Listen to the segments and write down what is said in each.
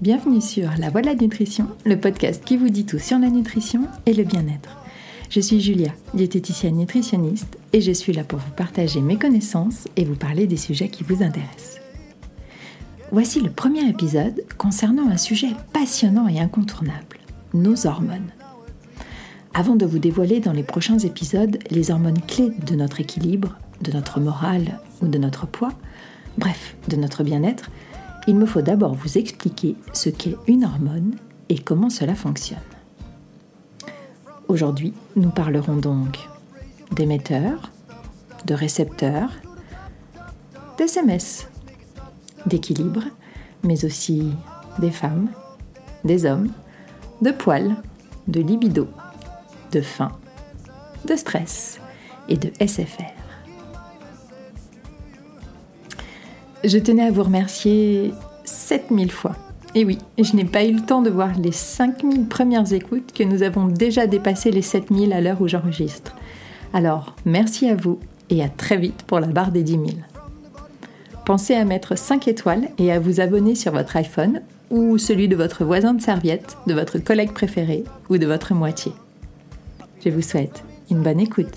Bienvenue sur La Voix de la Nutrition, le podcast qui vous dit tout sur la nutrition et le bien-être. Je suis Julia, diététicienne nutritionniste, et je suis là pour vous partager mes connaissances et vous parler des sujets qui vous intéressent. Voici le premier épisode concernant un sujet passionnant et incontournable, nos hormones. Avant de vous dévoiler dans les prochains épisodes les hormones clés de notre équilibre, de notre morale ou de notre poids, bref, de notre bien-être, il me faut d'abord vous expliquer ce qu'est une hormone et comment cela fonctionne. Aujourd'hui, nous parlerons donc d'émetteurs, de récepteurs, d'SMS, d'équilibre, mais aussi des femmes, des hommes, de poils, de libido, de faim, de stress et de SFR. Je tenais à vous remercier 7000 fois. Et oui, je n'ai pas eu le temps de voir les 5000 premières écoutes que nous avons déjà dépassé les 7000 à l'heure où j'enregistre. Alors, merci à vous et à très vite pour la barre des 10 000. Pensez à mettre 5 étoiles et à vous abonner sur votre iPhone ou celui de votre voisin de serviette, de votre collègue préféré ou de votre moitié. Je vous souhaite une bonne écoute.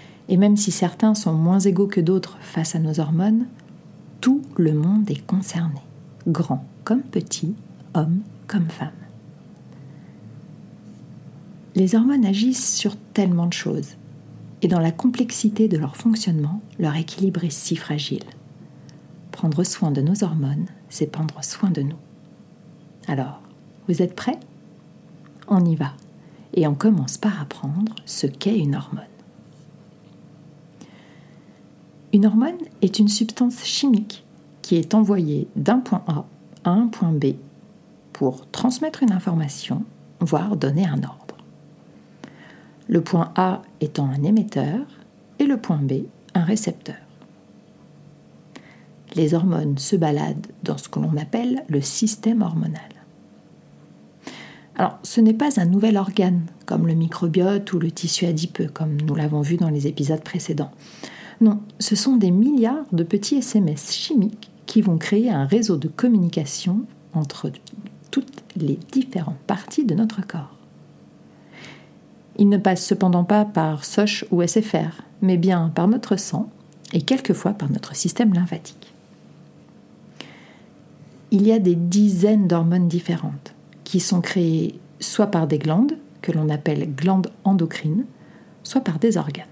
et même si certains sont moins égaux que d'autres face à nos hormones, tout le monde est concerné, grand comme petit, homme comme femme. Les hormones agissent sur tellement de choses, et dans la complexité de leur fonctionnement, leur équilibre est si fragile. Prendre soin de nos hormones, c'est prendre soin de nous. Alors, vous êtes prêts? On y va, et on commence par apprendre ce qu'est une hormone. Une hormone est une substance chimique qui est envoyée d'un point A à un point B pour transmettre une information, voire donner un ordre. Le point A étant un émetteur et le point B un récepteur. Les hormones se baladent dans ce que l'on appelle le système hormonal. Alors, ce n'est pas un nouvel organe comme le microbiote ou le tissu adipeux, comme nous l'avons vu dans les épisodes précédents. Non, ce sont des milliards de petits SMS chimiques qui vont créer un réseau de communication entre toutes les différentes parties de notre corps. Ils ne passent cependant pas par SOCH ou SFR, mais bien par notre sang et quelquefois par notre système lymphatique. Il y a des dizaines d'hormones différentes qui sont créées soit par des glandes, que l'on appelle glandes endocrines, soit par des organes.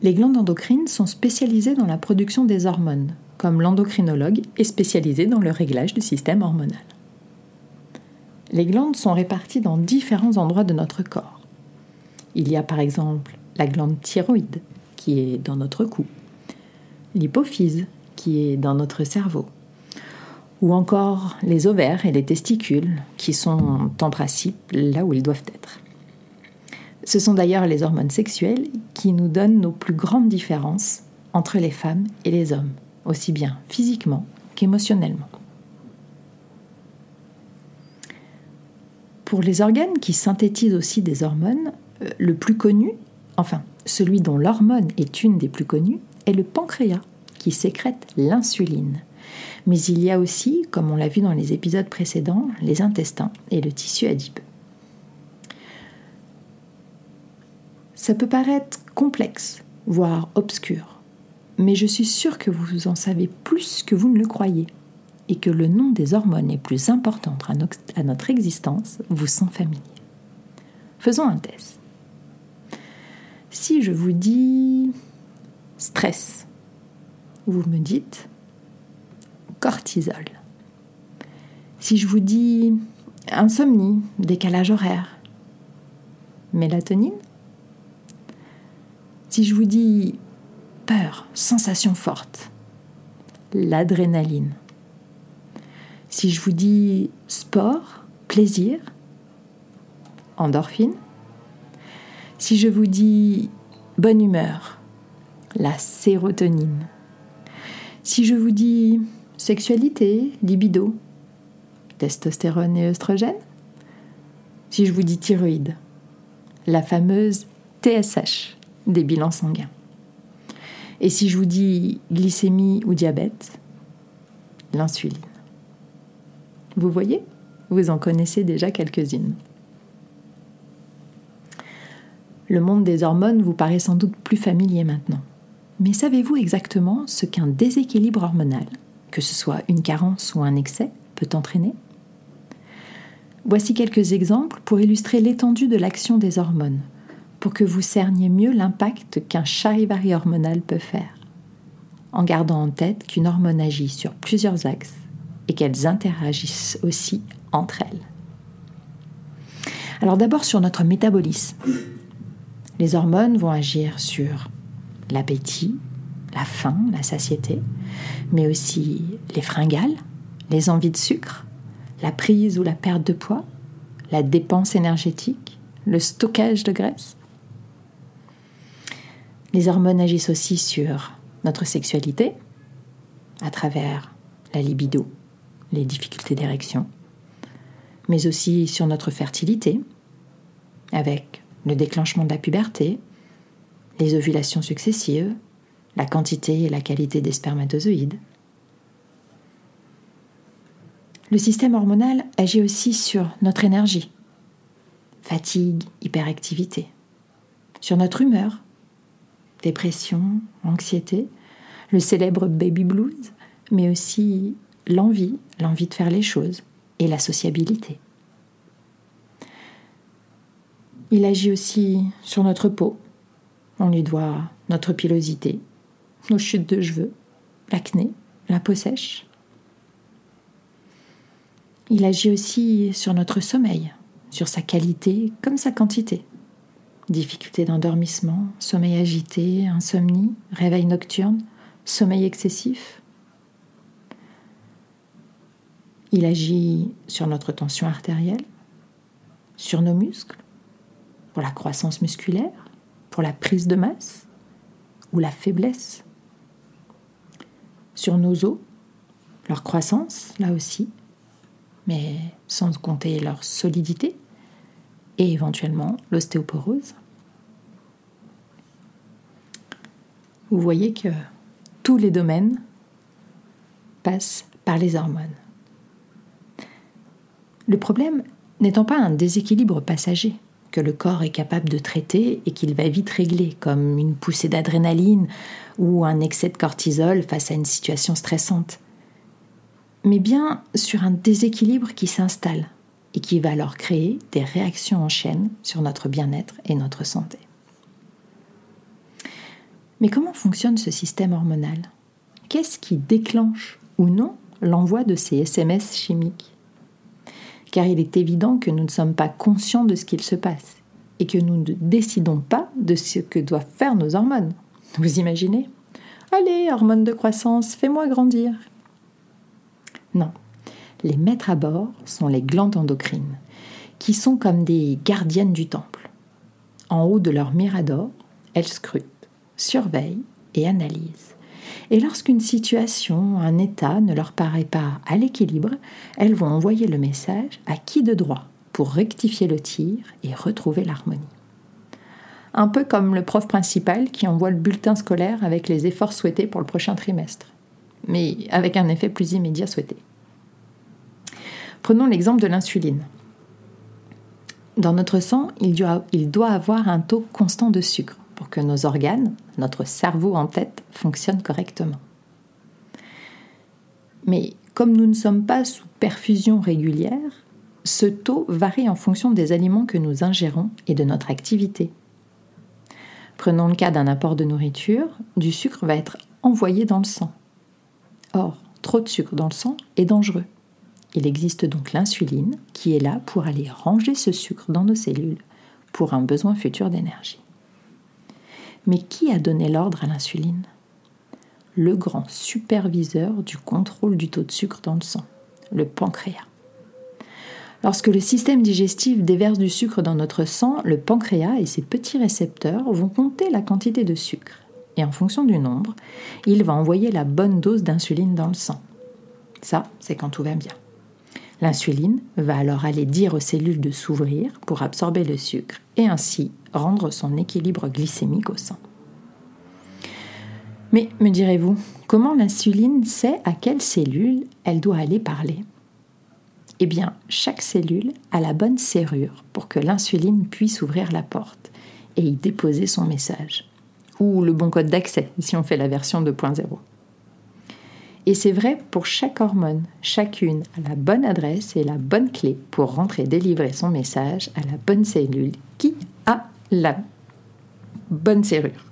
Les glandes endocrines sont spécialisées dans la production des hormones, comme l'endocrinologue est spécialisé dans le réglage du système hormonal. Les glandes sont réparties dans différents endroits de notre corps. Il y a par exemple la glande thyroïde, qui est dans notre cou, l'hypophyse, qui est dans notre cerveau, ou encore les ovaires et les testicules, qui sont en principe là où ils doivent être. Ce sont d'ailleurs les hormones sexuelles qui nous donnent nos plus grandes différences entre les femmes et les hommes, aussi bien physiquement qu'émotionnellement. Pour les organes qui synthétisent aussi des hormones, euh, le plus connu, enfin celui dont l'hormone est une des plus connues, est le pancréas, qui sécrète l'insuline. Mais il y a aussi, comme on l'a vu dans les épisodes précédents, les intestins et le tissu adipeux. Ça peut paraître complexe, voire obscur, mais je suis sûre que vous en savez plus que vous ne le croyez et que le nom des hormones les plus importantes à notre existence vous sont familiers. Faisons un test. Si je vous dis stress, vous me dites cortisol. Si je vous dis insomnie, décalage horaire, mélatonine, si je vous dis peur, sensation forte, l'adrénaline. Si je vous dis sport, plaisir, endorphine. Si je vous dis bonne humeur, la sérotonine. Si je vous dis sexualité, libido, testostérone et œstrogène. Si je vous dis thyroïde, la fameuse TSH des bilans sanguins. Et si je vous dis glycémie ou diabète, l'insuline. Vous voyez? Vous en connaissez déjà quelques-unes. Le monde des hormones vous paraît sans doute plus familier maintenant. Mais savez-vous exactement ce qu'un déséquilibre hormonal, que ce soit une carence ou un excès, peut entraîner? Voici quelques exemples pour illustrer l'étendue de l'action des hormones, pour que vous cerniez mieux l'impact qu'un charivari hormonal peut faire, en gardant en tête qu'une hormone agit sur plusieurs axes et qu'elles interagissent aussi entre elles. Alors d'abord sur notre métabolisme. Les hormones vont agir sur l'appétit, la faim, la satiété, mais aussi les fringales, les envies de sucre, la prise ou la perte de poids, la dépense énergétique, le stockage de graisse. Les hormones agissent aussi sur notre sexualité, à travers la libido, les difficultés d'érection, mais aussi sur notre fertilité, avec le déclenchement de la puberté, les ovulations successives, la quantité et la qualité des spermatozoïdes. Le système hormonal agit aussi sur notre énergie, fatigue, hyperactivité, sur notre humeur, dépression, anxiété, le célèbre baby blues, mais aussi l'envie, l'envie de faire les choses et la sociabilité. Il agit aussi sur notre peau. On lui doit notre pilosité, nos chutes de cheveux, l'acné, la peau sèche. Il agit aussi sur notre sommeil, sur sa qualité comme sa quantité. Difficulté d'endormissement, sommeil agité, insomnie, réveil nocturne, sommeil excessif. Il agit sur notre tension artérielle, sur nos muscles, pour la croissance musculaire, pour la prise de masse ou la faiblesse, sur nos os, leur croissance, là aussi, mais sans compter leur solidité, et éventuellement l'ostéoporose. Vous voyez que tous les domaines passent par les hormones. Le problème n'étant pas un déséquilibre passager que le corps est capable de traiter et qu'il va vite régler, comme une poussée d'adrénaline ou un excès de cortisol face à une situation stressante, mais bien sur un déséquilibre qui s'installe et qui va alors créer des réactions en chaîne sur notre bien-être et notre santé. Mais comment fonctionne ce système hormonal? Qu'est-ce qui déclenche ou non l'envoi de ces SMS chimiques? Car il est évident que nous ne sommes pas conscients de ce qu'il se passe et que nous ne décidons pas de ce que doivent faire nos hormones. Vous imaginez? Allez, hormones de croissance, fais-moi grandir. Non, les maîtres à bord sont les glandes endocrines, qui sont comme des gardiennes du temple. En haut de leur mirador, elles scrutent, surveillent et analysent. Et lorsqu'une situation, un état ne leur paraît pas à l'équilibre, elles vont envoyer le message à qui de droit pour rectifier le tir et retrouver l'harmonie. Un peu comme le prof principal qui envoie le bulletin scolaire avec les efforts souhaités pour le prochain trimestre, mais avec un effet plus immédiat souhaité. Prenons l'exemple de l'insuline. Dans notre sang, il doit, il doit avoir un taux constant de sucre pour que nos organes, notre cerveau en tête, fonctionnent correctement. Mais comme nous ne sommes pas sous perfusion régulière, ce taux varie en fonction des aliments que nous ingérons et de notre activité. Prenons le cas d'un apport de nourriture, du sucre va être envoyé dans le sang. Or, trop de sucre dans le sang est dangereux. Il existe donc l'insuline qui est là pour aller ranger ce sucre dans nos cellules pour un besoin futur d'énergie. Mais qui a donné l'ordre à l'insuline? Le grand superviseur du contrôle du taux de sucre dans le sang, le pancréas. Lorsque le système digestif déverse du sucre dans notre sang, le pancréas et ses petits récepteurs vont compter la quantité de sucre. Et en fonction du nombre, il va envoyer la bonne dose d'insuline dans le sang. Ça, c'est quand tout va bien. L'insuline va alors aller dire aux cellules de s'ouvrir pour absorber le sucre et ainsi rendre son équilibre glycémique au sang. Mais, me direz-vous, comment l'insuline sait à quelle cellule elle doit aller parler? Eh bien, chaque cellule a la bonne serrure pour que l'insuline puisse ouvrir la porte et y déposer son message. Ou le bon code d'accès si on fait la version 2.0. Et c'est vrai pour chaque hormone, chacune a la bonne adresse et la bonne clé pour rentrer délivrer son message à la bonne cellule qui la bonne serrure.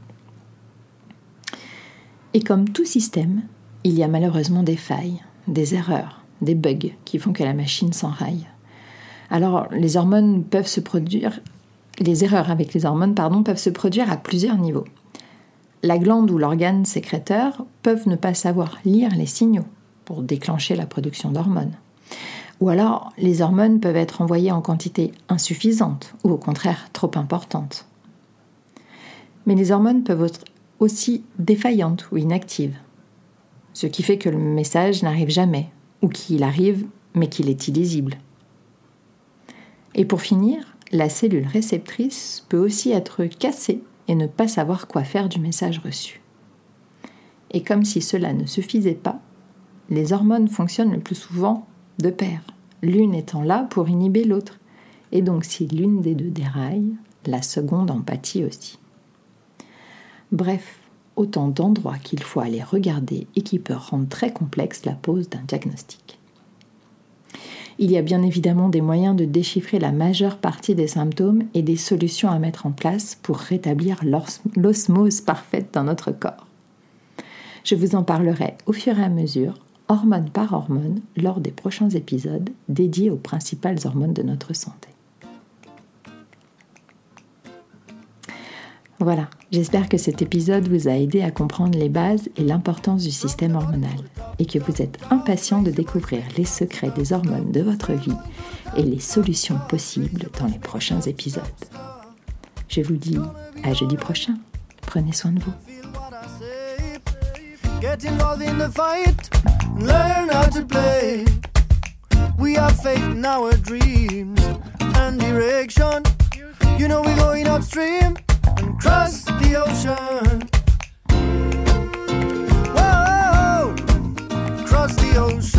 Et comme tout système, il y a malheureusement des failles, des erreurs, des bugs qui font que la machine s'enraille. Alors les hormones peuvent se produire, les erreurs avec les hormones pardon, peuvent se produire à plusieurs niveaux. La glande ou l'organe sécréteur peuvent ne pas savoir lire les signaux pour déclencher la production d'hormones. Ou alors, les hormones peuvent être envoyées en quantité insuffisante ou au contraire trop importante. Mais les hormones peuvent être aussi défaillante ou inactive, ce qui fait que le message n'arrive jamais, ou qu'il arrive mais qu'il est illisible. Et pour finir, la cellule réceptrice peut aussi être cassée et ne pas savoir quoi faire du message reçu. Et comme si cela ne suffisait pas, les hormones fonctionnent le plus souvent de pair, l'une étant là pour inhiber l'autre. Et donc si l'une des deux déraille, la seconde en pâtit aussi. Bref, autant d'endroits qu'il faut aller regarder et qui peuvent rendre très complexe la pose d'un diagnostic. Il y a bien évidemment des moyens de déchiffrer la majeure partie des symptômes et des solutions à mettre en place pour rétablir l'osmose parfaite dans notre corps. Je vous en parlerai au fur et à mesure, hormone par hormone, lors des prochains épisodes dédiés aux principales hormones de notre santé. Voilà, j'espère que cet épisode vous a aidé à comprendre les bases et l'importance du système hormonal et que vous êtes impatient de découvrir les secrets des hormones de votre vie et les solutions possibles dans les prochains épisodes. Je vous dis à jeudi prochain. Prenez soin de vous. and learn how to play. We have faith in our dreams and direction. You know we're going upstream and cross the ocean. Whoa, cross the ocean.